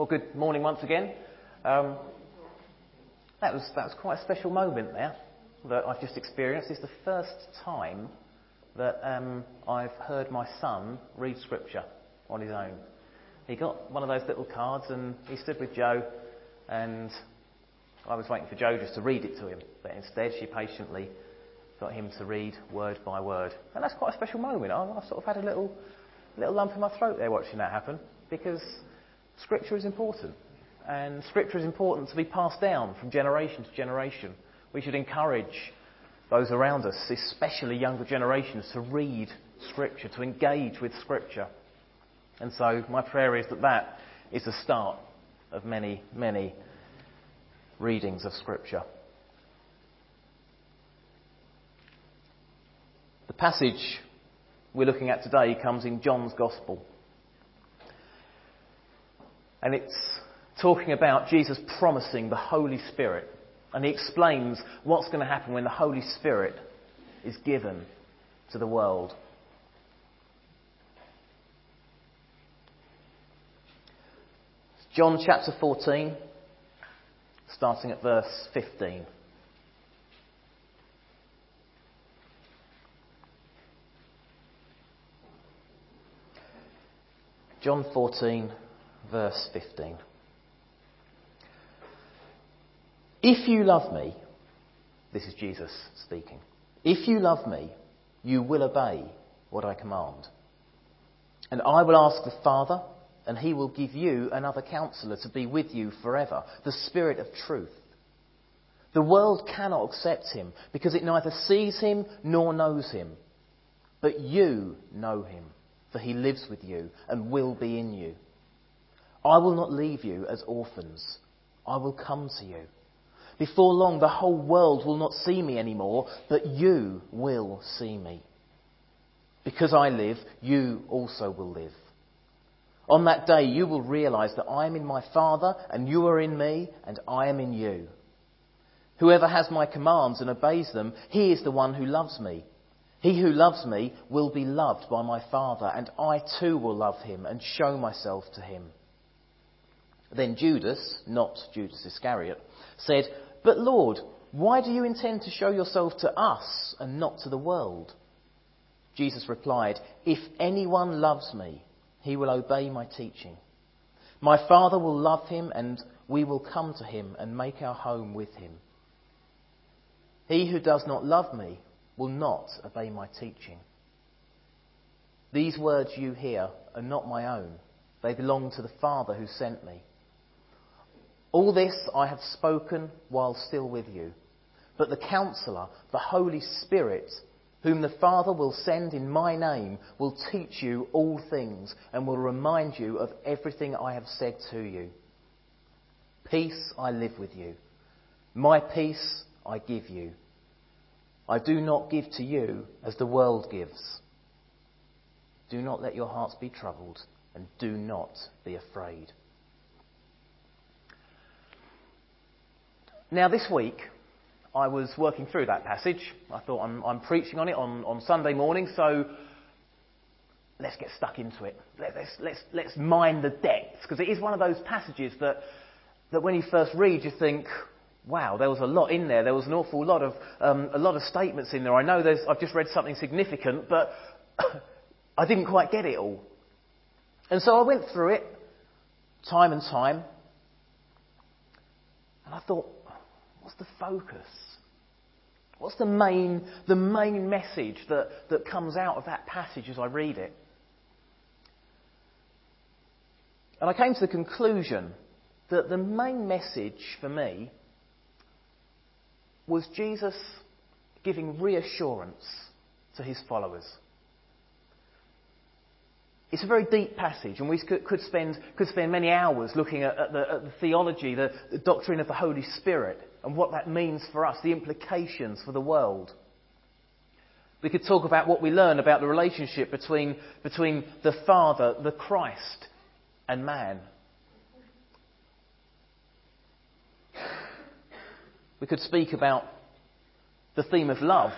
Well, good morning once again. Um, that was that was quite a special moment there that I've just experienced. It's the first time that um, I've heard my son read scripture on his own. He got one of those little cards and he stood with Jo, and I was waiting for Jo just to read it to him, but instead she patiently got him to read word by word, and that's quite a special moment. I, I sort of had a little little lump in my throat there watching that happen because Scripture is important. And Scripture is important to be passed down from generation to generation. We should encourage those around us, especially younger generations, to read Scripture, to engage with Scripture. And so my prayer is that that is the start of many, many readings of Scripture. The passage we're looking at today comes in John's Gospel. And it's talking about Jesus promising the Holy Spirit. And he explains what's going to happen when the Holy Spirit is given to the world. John chapter 14, starting at verse 15. John 14, verse 15. If you love me, this is Jesus speaking, if you love me, you will obey what I command. And I will ask the Father, and he will give you another counselor to be with you forever, the Spirit of truth. The world cannot accept him because it neither sees him nor knows him. But you know him, for he lives with you and will be in you. I will not leave you as orphans. I will come to you. Before long, the whole world will not see me anymore, but you will see me. Because I live, you also will live. On that day, you will realize that I am in my Father, and you are in me, and I am in you. Whoever has my commands and obeys them, he is the one who loves me. He who loves me will be loved by my Father, and I too will love him and show myself to him. Then Judas, not Judas Iscariot, said, But Lord, why do you intend to show yourself to us and not to the world? Jesus replied, If anyone loves me, he will obey my teaching. My Father will love him, and we will come to him and make our home with him. He who does not love me will not obey my teaching. These words you hear are not my own, they belong to the Father who sent me. All this I have spoken while still with you. But the counselor, the Holy Spirit, whom the Father will send in my name, will teach you all things and will remind you of everything I have said to you. Peace I live with you. My peace I give you. I do not give to you as the world gives. Do not let your hearts be troubled and do not be afraid. Now, this week, I was working through that passage. I thought I'm, I'm preaching on it on, on Sunday morning, so let's get stuck into it. Let, us let's, let's mine the depths, because it is one of those passages that, that when you first read, you think, wow, there was a lot in there. There was an awful lot of, um, a lot of statements in there. I know I've just read something significant, but I didn't quite get it all. And so I went through it time and time, and I thought, What's the focus? What's the main, the main message that, that comes out of that passage as I read it? And I came to the conclusion that the main message for me was Jesus giving reassurance to his followers. It's a very deep passage, and we could, spend, could spend many hours looking at, at, the, at the, theology, the, the doctrine of the Holy Spirit, and what that means for us, the implications for the world. We could talk about what we learn about the relationship between, between the Father, the Christ, and man. We could speak about the theme of love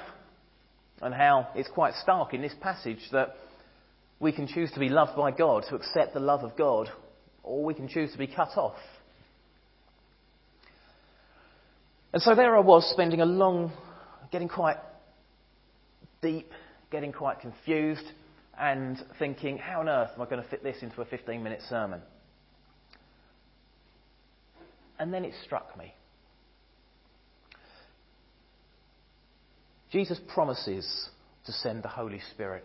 and how it's quite stark in this passage that we can choose to be loved by God, to accept the love of God, or we can choose to be cut off. And so there I was, spending a long, getting quite deep, getting quite confused, and thinking, how on earth am I going to fit this into a 15 minute sermon? And then it struck me. Jesus promises to send the Holy Spirit.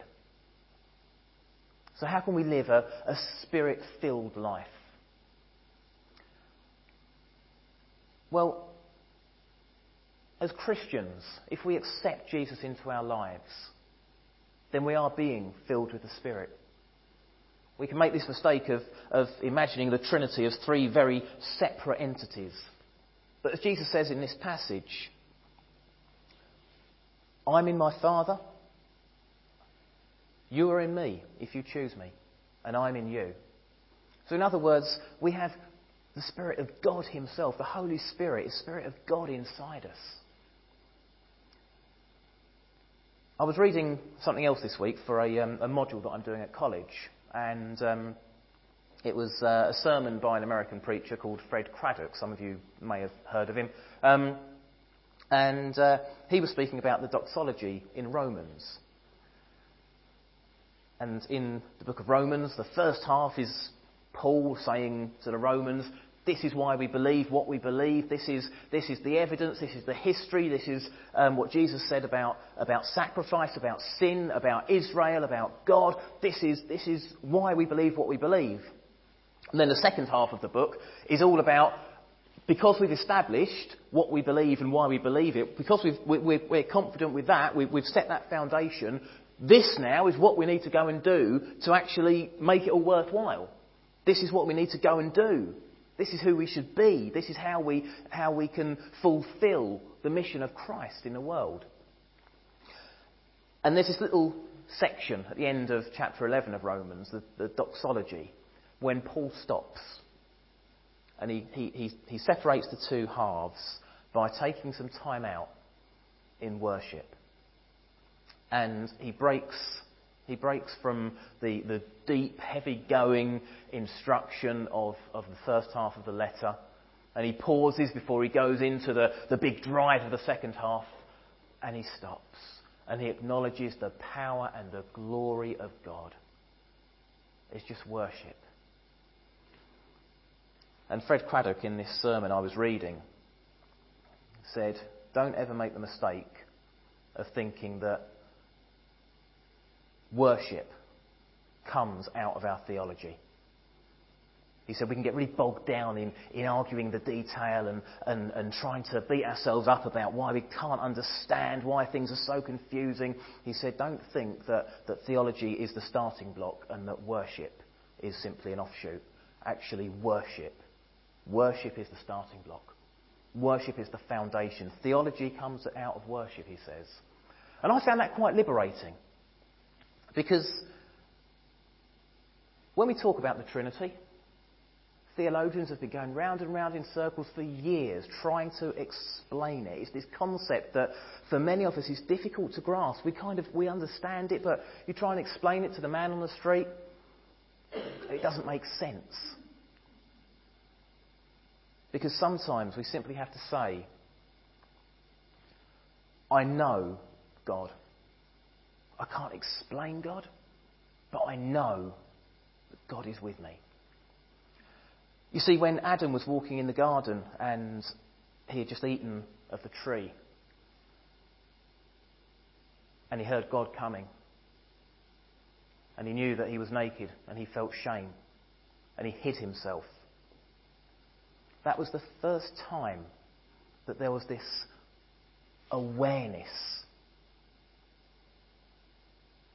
So, how can we live a, a spirit filled life? Well, as Christians, if we accept Jesus into our lives, then we are being filled with the Spirit. We can make this mistake of, of imagining the Trinity as three very separate entities. But as Jesus says in this passage, I'm in my Father, you are in me if you choose me, and I'm in you. So, in other words, we have the Spirit of God Himself, the Holy Spirit, the Spirit of God inside us. I was reading something else this week for a, um, a module that I'm doing at college, and um, it was uh, a sermon by an American preacher called Fred Craddock. Some of you may have heard of him. Um, and uh, he was speaking about the doxology in Romans. And in the book of Romans, the first half is Paul saying to the Romans, this is why we believe what we believe. This is, this is the evidence. This is the history. This is um, what Jesus said about, about sacrifice, about sin, about Israel, about God. This is, this is why we believe what we believe. And then the second half of the book is all about because we've established what we believe and why we believe it, because we are confident with that, we've, we've set that foundation, this now is what we need to go and do to actually make it all worthwhile. This is what we need to go and do. This is who we should be. This is how we, how we can fulfill the mission of Christ in the world. And there's this little section at the end of chapter 11 of Romans, the, the doxology, when Paul stops. And he, he, he, he separates the two halves by taking some time out in worship. And he breaks he breaks from the, the deep, heavy going instruction of, of the first half of the letter. And he pauses before he goes into the, the big drive of the second half. And he stops. And he acknowledges the power and the glory of God. It's just worship. And Fred Craddock, in this sermon I was reading, said, Don't ever make the mistake of thinking that worship comes out of our theology. He said we can get really bogged down in, in arguing the detail and, and, and trying to beat ourselves up about why we can't understand why things are so confusing. He said, don't think that, that theology is the starting block and that worship is simply an offshoot. Actually, worship. Worship is the starting block. Worship is the foundation. Theology comes out of worship, he says. And I found that quite liberating. Because when we talk about the Trinity, theologians have been going round and round in circles for years trying to explain it. It's this concept that for many of us is difficult to grasp. We kind of we understand it, but you try and explain it to the man on the street, it doesn't make sense. Because sometimes we simply have to say, I know God. I can't explain God, but I know that God is with me. You see, when Adam was walking in the garden and he had just eaten of the tree, and he heard God coming, and he knew that he was naked, and he felt shame, and he hid himself. That was the first time that there was this awareness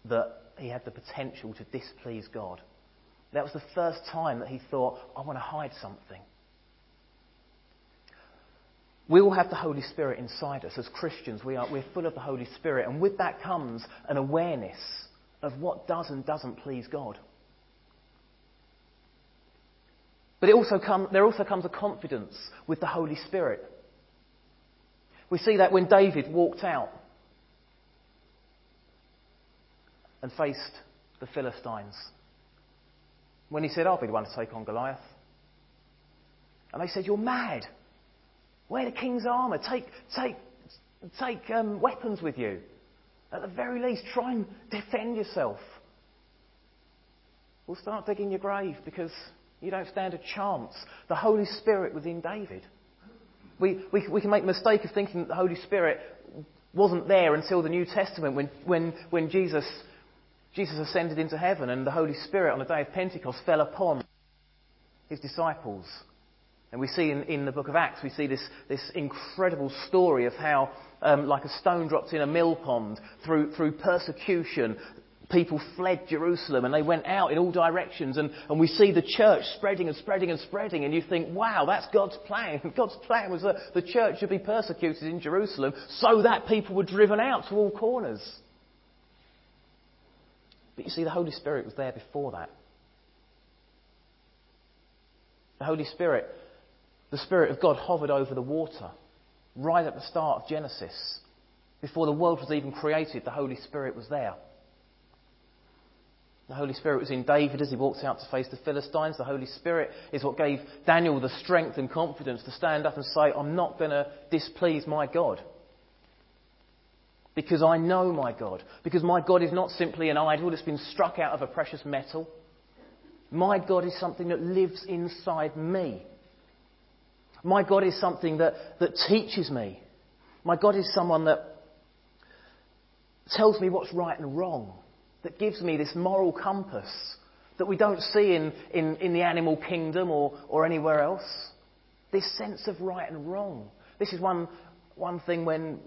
that he had the potential to displease God. That was the first time that he thought, I want to hide something. We all have the Holy Spirit inside us. As Christians, we are, we're full of the Holy Spirit. And with that comes an awareness of what does and doesn't please God. But it also come, there also comes a confidence with the Holy Spirit. We see that when David walked out and faced the Philistines. When he said, I'll be the one to take on Goliath, And they said, You're mad. Wear the king's armour. Take, take, take um, weapons with you. At the very least, try and defend yourself. We'll start digging your grave because you don't stand a chance. The Holy Spirit was in David. We, we, we can make the mistake of thinking that the Holy Spirit wasn't there until the New Testament when, when, when Jesus, Jesus ascended into heaven and the Holy Spirit on the day of Pentecost fell upon his disciples. And we see in, in the book of Acts, we see this, this incredible story of how, um, like a stone dropped in a mill pond, through, through persecution, people fled Jerusalem and they went out in all directions. And, and we see the church spreading and spreading and spreading. And you think, wow, that's God's plan. God's plan was that the church should be persecuted in Jerusalem so that people were driven out to all corners. But you see, the Holy Spirit was there before that. The Holy Spirit the Spirit of God hovered over the water right at the start of Genesis. Before the world was even created, the Holy Spirit was there. The Holy Spirit was in David as he walked out to face the Philistines. The Holy Spirit is what gave Daniel the strength and confidence to stand up and say, I'm not going to displease my God. Because I know my God. Because my God is not simply an idol that's been struck out of a precious metal. My God is something that lives inside me. My God is something that, that teaches me. My God is someone that tells me what's right and wrong, that gives me this moral compass that we don't see in, in, in the animal kingdom or, or anywhere else. This sense of right and wrong. This is one, one thing when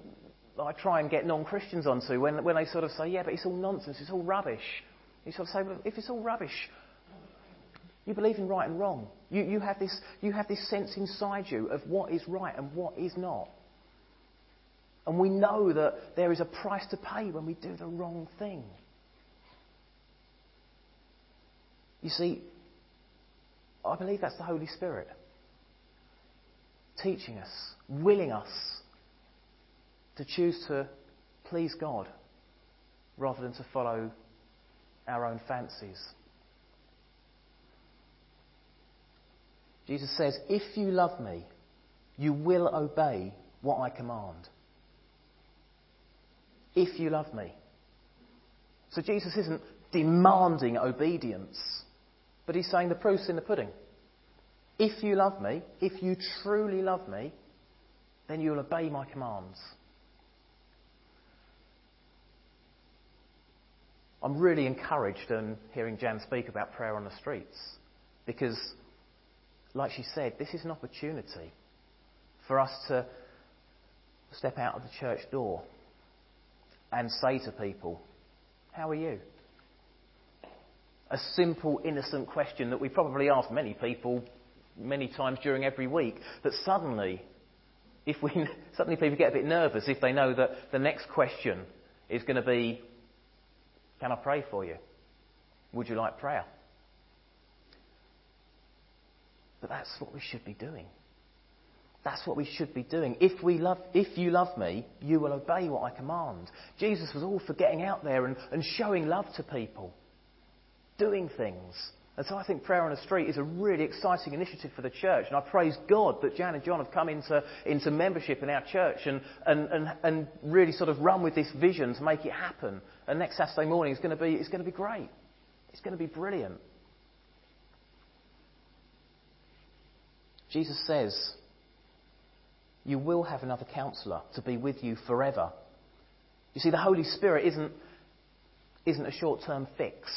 I try and get non Christians onto, when, when they sort of say, yeah, but it's all nonsense, it's all rubbish. You sort of say, well, if it's all rubbish, you believe in right and wrong. You, you, have this, you have this sense inside you of what is right and what is not. And we know that there is a price to pay when we do the wrong thing. You see, I believe that's the Holy Spirit teaching us, willing us to choose to please God rather than to follow our own fancies. Jesus says, If you love me, you will obey what I command. If you love me. So Jesus isn't demanding obedience, but he's saying the proof's in the pudding. If you love me, if you truly love me, then you'll obey my commands. I'm really encouraged in hearing Jan speak about prayer on the streets because like she said, this is an opportunity for us to step out of the church door and say to people, How are you? A simple, innocent question that we probably ask many people many times during every week, but suddenly, if we, suddenly people get a bit nervous if they know that the next question is going to be, Can I pray for you? Would you like prayer? But that's what we should be doing. That's what we should be doing. If, we love, if you love me, you will obey what I command. Jesus was all for getting out there and, and showing love to people, doing things. And so I think Prayer on the Street is a really exciting initiative for the church. And I praise God that Jan and John have come into, into membership in our church and, and, and, and really sort of run with this vision to make it happen. And next Saturday morning is going to be, it's going to be great. It's going to be brilliant. Jesus says, You will have another counselor to be with you forever. You see, the Holy Spirit isn't, isn't a short term fix.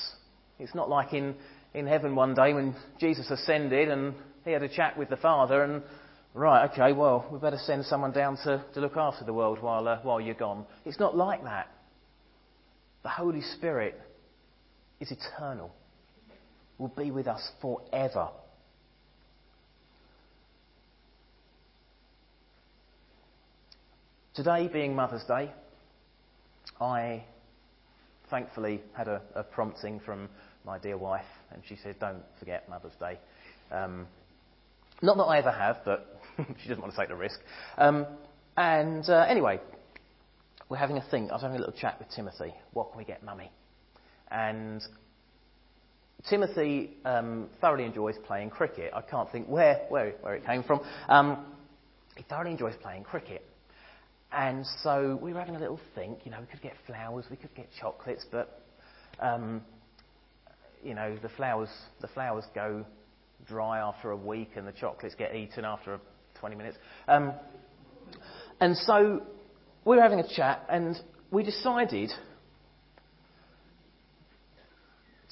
It's not like in, in heaven one day when Jesus ascended and he had a chat with the Father and, right, okay, well, we better send someone down to, to look after the world while, uh, while you're gone. It's not like that. The Holy Spirit is eternal, will be with us forever. Today, being Mother's Day, I thankfully had a, a, prompting from my dear wife, and she said, Don't forget Mother's Day. Um, not that I ever have, but she doesn't want to take the risk. Um, and uh, anyway, we're having a think. I was having a little chat with Timothy. What can we get Mummy? And Timothy um, thoroughly enjoys playing cricket. I can't think where, where, where it came from. Um, he thoroughly enjoys playing cricket. And so we were having a little think, you know, we could get flowers, we could get chocolates, but, um, you know, the flowers, the flowers go dry after a week and the chocolates get eaten after 20 minutes. Um, and so we were having a chat and we decided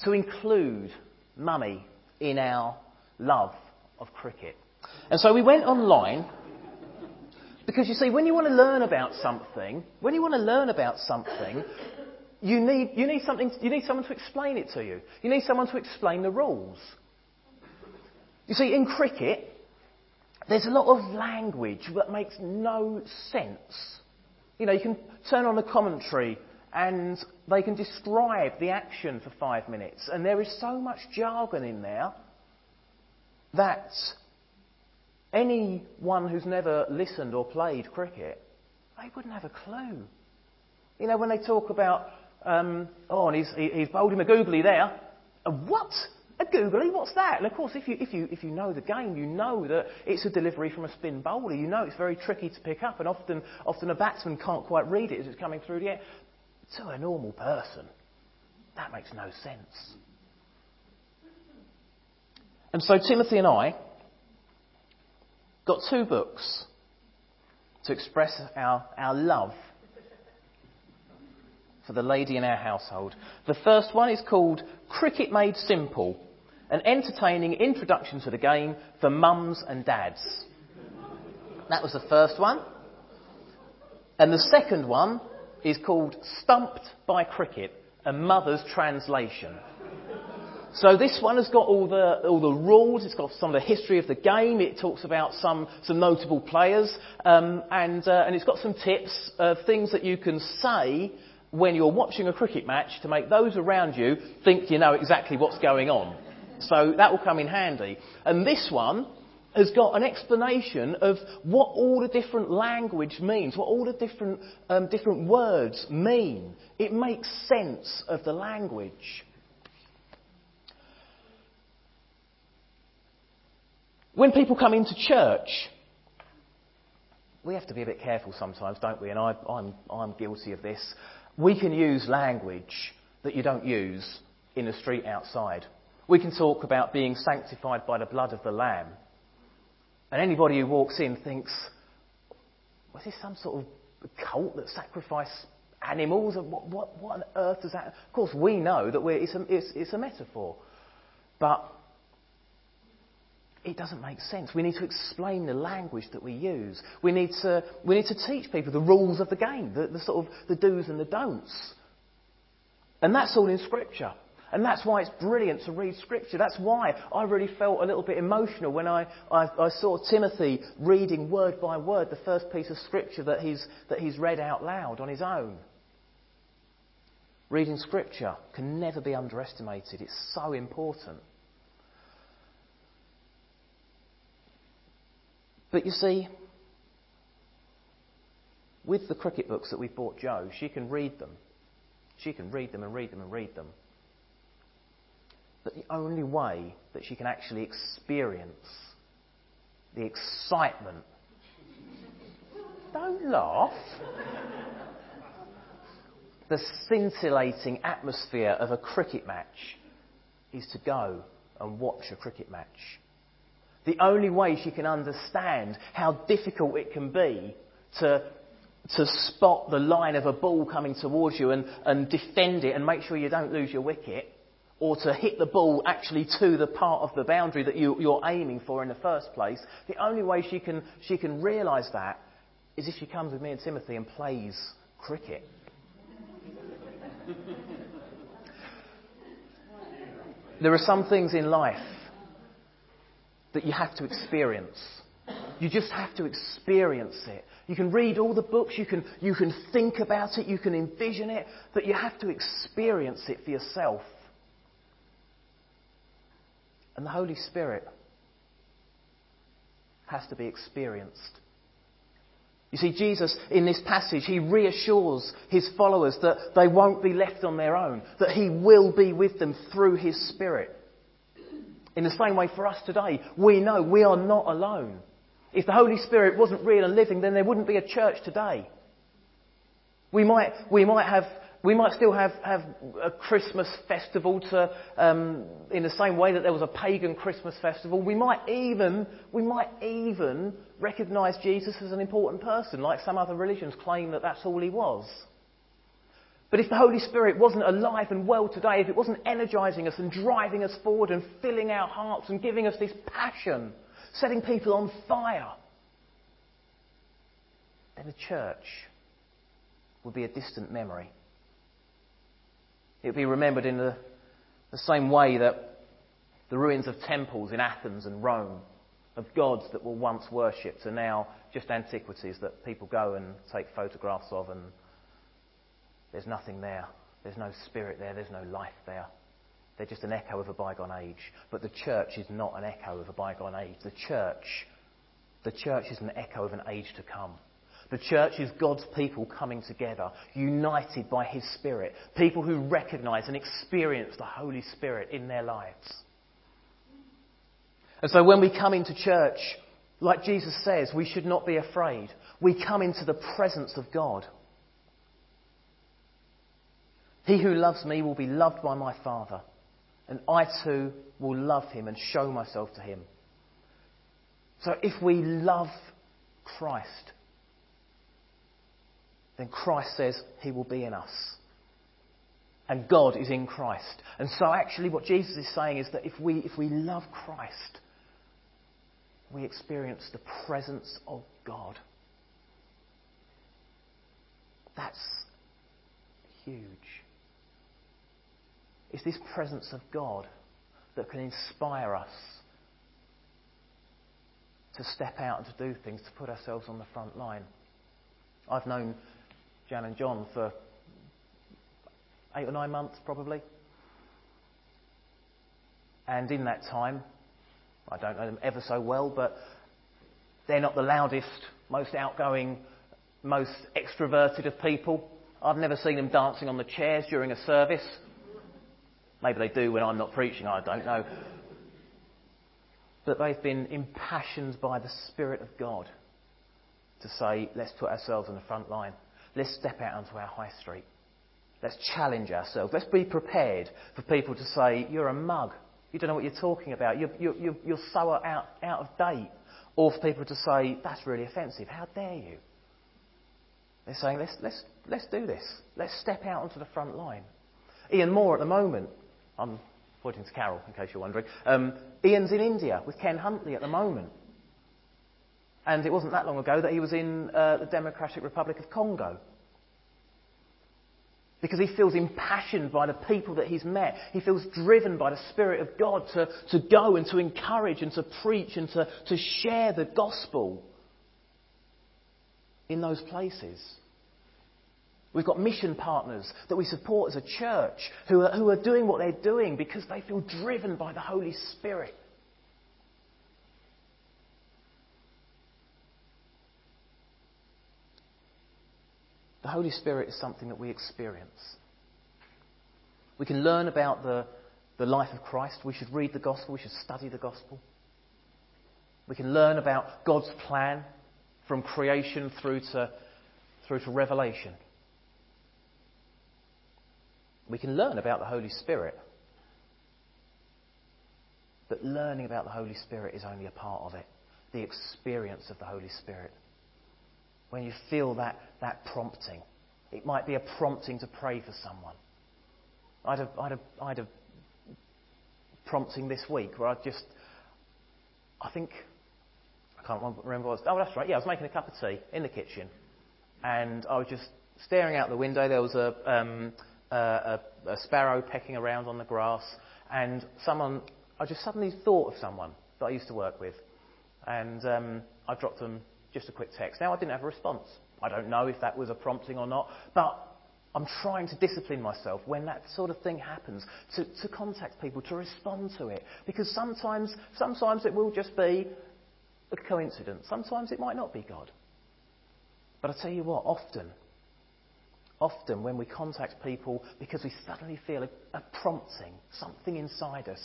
to include mummy in our love of cricket. And so we went online because you see, when you want to learn about something, when you want to learn about something, you need, you need, something, you need someone to explain it to you. You need someone to explain the rules. You see, in cricket, there's a lot of language that makes no sense. You know, you can turn on the commentary and they can describe the action for five minutes. And there is so much jargon in there that anyone who's never listened or played cricket, they wouldn't have a clue. You know, when they talk about, um, oh, and he's, he's bowled him a googly there. A what? A googly? What's that? And of course, if you, if, you, if you know the game, you know that it's a delivery from a spin bowler. You know it's very tricky to pick up, and often, often a batsman can't quite read it as it's coming through the air. To a normal person, that makes no sense. And so Timothy and I got two books to express our, our love for the lady in our household. The first one is called Cricket Made Simple An Entertaining Introduction to the Game for Mums and Dads. That was the first one. And the second one is called Stumped by Cricket, a mother's translation. So this one has got all the, all the rules, it's got some of the history of the game, it talks about some, some notable players, um, and, uh, and it's got some tips of things that you can say when you're watching a cricket match to make those around you think you know exactly what's going on. So that will come in handy. And this one has got an explanation of what all the different language means, what all the different, um, different words mean. It makes sense of the language. When people come into church, we have to be a bit careful sometimes, don't we? And I, I'm, I'm guilty of this. We can use language that you don't use in the street outside. We can talk about being sanctified by the blood of the Lamb. And anybody who walks in thinks, was this some sort of cult that sacrifice animals? What, what, what on earth does that? Of course, we know that it's a, it's, it's a metaphor. But it doesn't make sense. We need to explain the language that we use. We need to, we need to teach people the rules of the game, the, the sort of the do's and the don'ts. And that's all in Scripture. And that's why it's brilliant to read Scripture. That's why I really felt a little bit emotional when I, I, I, saw Timothy reading word by word the first piece of Scripture that he's, that he's read out loud on his own. Reading Scripture can never be underestimated. It's so important. But you see, with the cricket books that we've bought Jo, she can read them. She can read them and read them and read them. But the only way that she can actually experience the excitement. Don't laugh. the scintillating atmosphere of a cricket match is to go and watch a cricket match. The only way she can understand how difficult it can be to, to spot the line of a ball coming towards you and, and defend it and make sure you don't lose your wicket, or to hit the ball actually to the part of the boundary that you, you're aiming for in the first place, the only way she can, she can realise that is if she comes with me and Timothy and plays cricket. there are some things in life that you have to experience. You just have to experience it. You can read all the books, you can, you can think about it, you can envision it, but you have to experience it for yourself. And the Holy Spirit has to be experienced. You see, Jesus, in this passage, he reassures his followers that they won't be left on their own, that he will be with them through his Spirit. In the same way for us today, we know we are not alone. If the Holy Spirit wasn't real and living, then there wouldn't be a church today. We might, we might have we might still have, have a Christmas festival to, um, in the same way that there was a pagan Christmas festival. We might even, we might even recognise Jesus as an important person, like some other religions claim that that's all he was. But if the Holy Spirit wasn't alive and well today, if it wasn't energising us and driving us forward and filling our hearts and giving us this passion, setting people on fire, then the church would be a distant memory. It would be remembered in the, the same way that the ruins of temples in Athens and Rome, of gods that were once worshipped, are now just antiquities that people go and take photographs of, and there's nothing there. There's no spirit there, there's no life there. They're just an echo of a bygone age. But the church is not an echo of a bygone age. The church, the church is an echo of an age to come. The church is God's people coming together, united by His Spirit. People who recognize and experience the Holy Spirit in their lives. And so when we come into church, like Jesus says, we should not be afraid. We come into the presence of God. He who loves me will be loved by my Father, and I too will love him and show myself to him. So if we love Christ, then Christ says he will be in us. And God is in Christ. And so actually what Jesus is saying is that if we, if we love Christ, we experience the presence of God. That's huge. It's this presence of God that can inspire us to step out and to do things, to put ourselves on the front line. I've known Jan and John for eight or nine months, probably. And in that time, I don't know them ever so well, but they're not the loudest, most outgoing, most extroverted of people. I've never seen them dancing on the chairs during a service. Maybe they do when I'm not preaching, I don't know. But they've been impassioned by the Spirit of God to say, let's put ourselves on the front line. Let's step out onto our high street. Let's challenge ourselves. Let's be prepared for people to say, You're a mug. You don't know what you're talking about. You're, you're, you're so out, out of date. Or for people to say, That's really offensive. How dare you? They're saying, Let's, let's, let's do this. Let's step out onto the front line. Ian Moore at the moment, I'm pointing to Carol in case you're wondering. Um, Ian's in India with Ken Huntley at the moment. And it wasn't that long ago that he was in uh, the Democratic Republic of Congo. Because he feels impassioned by the people that he's met. He feels driven by the Spirit of God to, to go and to encourage and to preach and to, to share the gospel in those places. We've got mission partners that we support as a church who are, who are doing what they're doing because they feel driven by the Holy Spirit. The Holy Spirit is something that we experience. We can learn about the, the life of Christ. We should read the gospel. We should study the gospel. We can learn about God's plan from creation through to, through to revelation. We can learn about the Holy Spirit. But learning about the Holy Spirit is only a part of it. The experience of the Holy Spirit when you feel that, that prompting. It might be a prompting to pray for someone. I had a, I had a, I had a prompting this week where I just, I think, I can't remember what was, oh, that's right, yeah, I was making a cup of tea in the kitchen. And I was just staring out the window. There was a, um, a, a sparrow pecking around on the grass. And someone, I just suddenly thought of someone that I used to work with. And um, I dropped them just a quick text. Now, I didn't have a response. I don't know if that was a prompting or not, but I'm trying to discipline myself when that sort of thing happens to, to contact people, to respond to it. Because sometimes, sometimes it will just be a coincidence. Sometimes it might not be God. But I tell you what, often, often when we contact people because we suddenly feel a, a prompting, something inside us,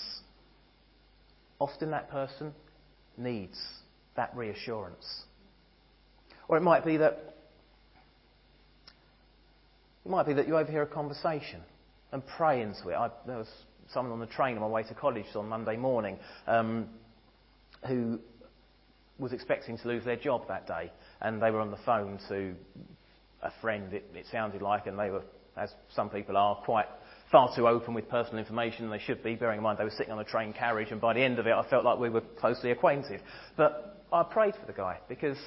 often that person needs that reassurance. Or it might be that it might be that you overhear a conversation and pray into it. I, there was someone on the train on my way to college on Monday morning um, who was expecting to lose their job that day, and they were on the phone to a friend, it, it sounded like, and they were, as some people are, quite far too open with personal information they should be, bearing in mind they were sitting on a train carriage, and by the end of it, I felt like we were closely acquainted. But I prayed for the guy because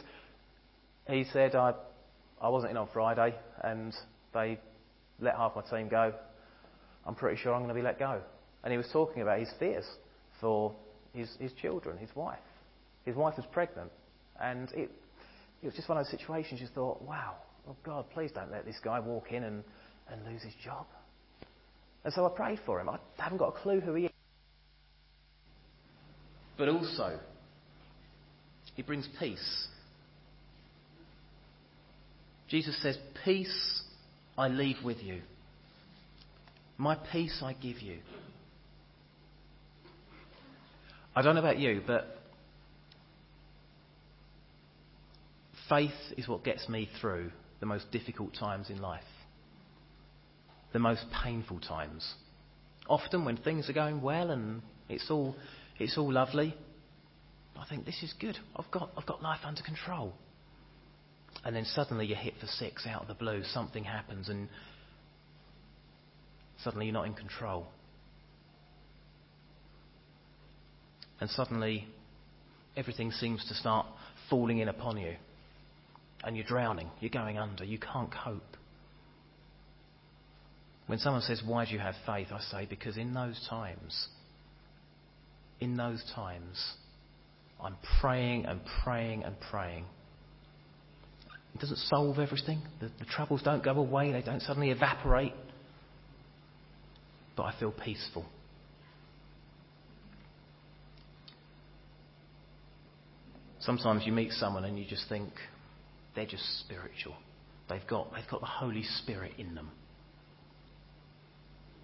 he said, I, I wasn't in on Friday, and they let half my team go. I'm pretty sure I'm going to be let go. And he was talking about his fears for his, his children, his wife. His wife was pregnant. And it, it was just one of those situations you thought, wow, oh God, please don't let this guy walk in and, and lose his job. And so I prayed for him. I haven't got a clue who he is. But also, he brings peace. Jesus says, Peace I leave with you. My peace I give you. I don't know about you, but faith is what gets me through the most difficult times in life, the most painful times. Often, when things are going well and it's all, it's all lovely, I think this is good. I've got, I've got life under control. And then suddenly you're hit for six out of the blue. Something happens, and suddenly you're not in control. and suddenly everything seems to start falling in upon you. And you're drowning, you're going under, you can't cope. When someone says, Why do you have faith? I say, Because in those times, in those times, I'm praying and praying and praying. It doesn't solve everything. The, the troubles don't go away, they don't suddenly evaporate. But I feel peaceful. Sometimes you meet someone and you just think they're just spiritual. They've got, they've got the Holy Spirit in them.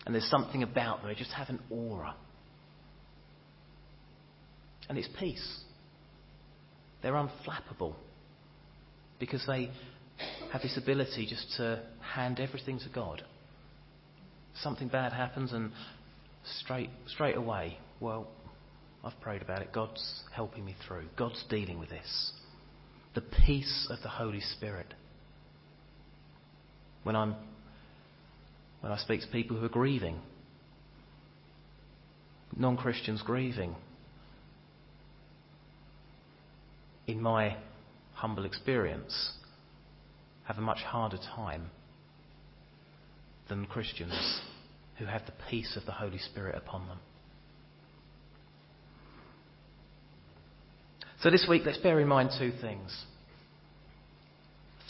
And there's something about them, they just have an aura. And it's peace. They're unflappable because they have this ability just to hand everything to God. Something bad happens and straight, straight away, well, I've prayed about it. God's helping me through. God's dealing with this. The peace of the Holy Spirit. When I'm when I speak to people who are grieving, non Christians grieving, in my humble experience, have a much harder time than Christians who have the peace of the Holy Spirit upon them. So this week, let's bear in mind two things.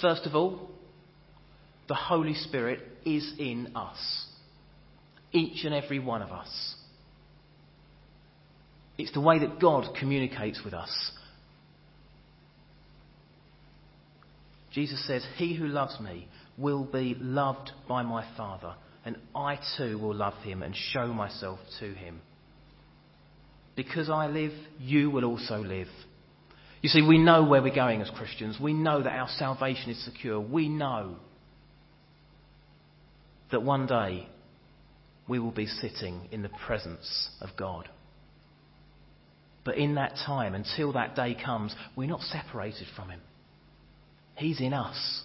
First of all, the Holy Spirit is in us, each and every one of us. It's the way that God communicates with us. Jesus says, He who loves me will be loved by my Father, and I too will love him and show myself to him. Because I live, you will also live. You see, we know where we're going as Christians. We know that our salvation is secure. We know that one day we will be sitting in the presence of God. But in that time, until that day comes, we're not separated from Him. He's in us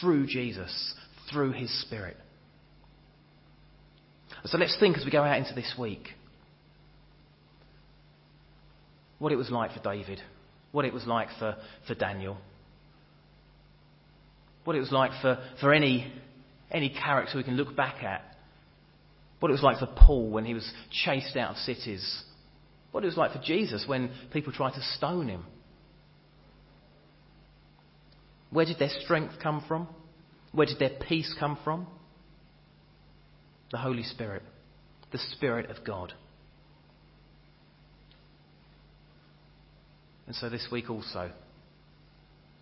through Jesus, through His Spirit. So let's think as we go out into this week what it was like for David what it was like for, for Daniel, what it was like for, for any, any character we can look back at, what it was like for Paul when he was chased out of cities, what it was like for Jesus when people tried to stone him. Where did their strength come from? Where did their peace come from? The Holy Spirit, the Spirit of God. And so this week also,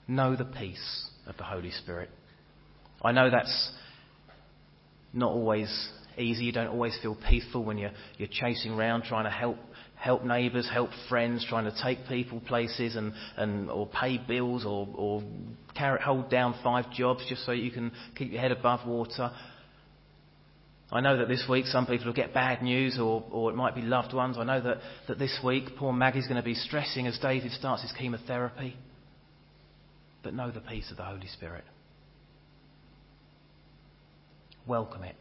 know the peace of the Holy Spirit. I know that's not always easy. You don't always feel peaceful when you're, you're chasing around trying to help, help neighbours, help friends, trying to take people places and, and, or pay bills or, or carry, hold down five jobs just so you can keep your head above water. I know that this week some people will get bad news or, or it might be loved ones. I know that, that this week poor Maggie's going to be stressing as David starts his chemotherapy. But know the peace of the Holy Spirit. Welcome it.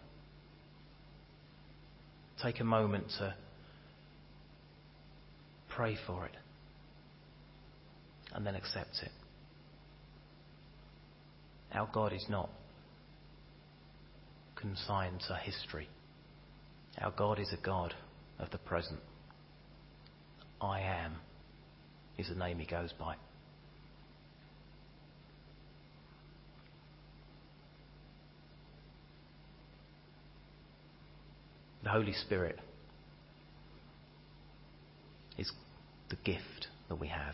Take a moment to pray for it and then accept it. Our God is not consigned to history. Our God is a God of the present. I am is the name he goes by. The Holy Spirit is the gift that we have.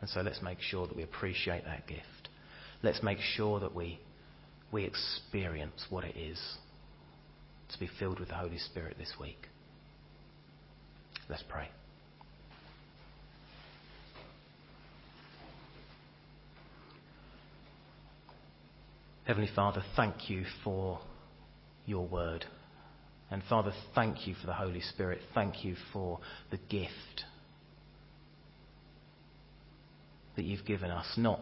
And so let's make sure that we appreciate that gift. Let's make sure that we, we experience what it is to be filled with the Holy Spirit this week. Let's pray. Heavenly Father, thank you for your word. And Father, thank you for the Holy Spirit. Thank you for the gift that you've given us. Not,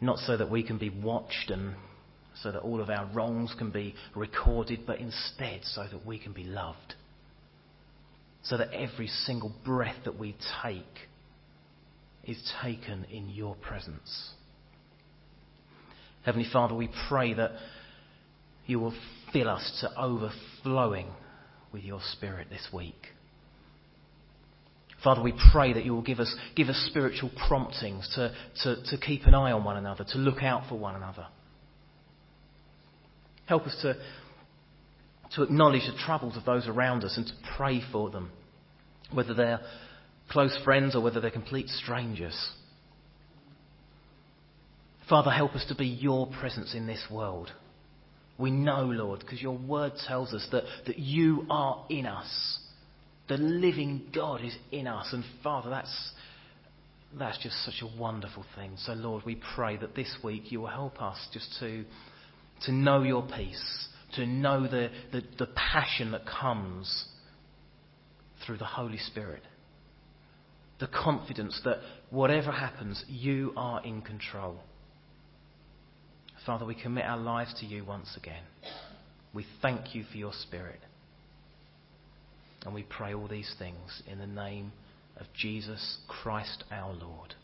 not so that we can be watched and so that all of our wrongs can be recorded, but instead so that we can be loved. So that every single breath that we take is taken in your presence. Heavenly Father, we pray that you will fill us to overflowing with your Spirit this week. Father, we pray that you will give us, give us spiritual promptings to, to, to keep an eye on one another, to look out for one another. Help us to, to acknowledge the troubles of those around us and to pray for them, whether they're close friends or whether they're complete strangers. Father, help us to be your presence in this world. We know, Lord, because your word tells us that, that you are in us. The living God is in us. And Father, that's, that's just such a wonderful thing. So, Lord, we pray that this week you will help us just to, to know your peace, to know the, the, the passion that comes through the Holy Spirit. The confidence that whatever happens, you are in control. Father, we commit our lives to you once again. We thank you for your Spirit. And we pray all these things in the name of Jesus Christ our Lord.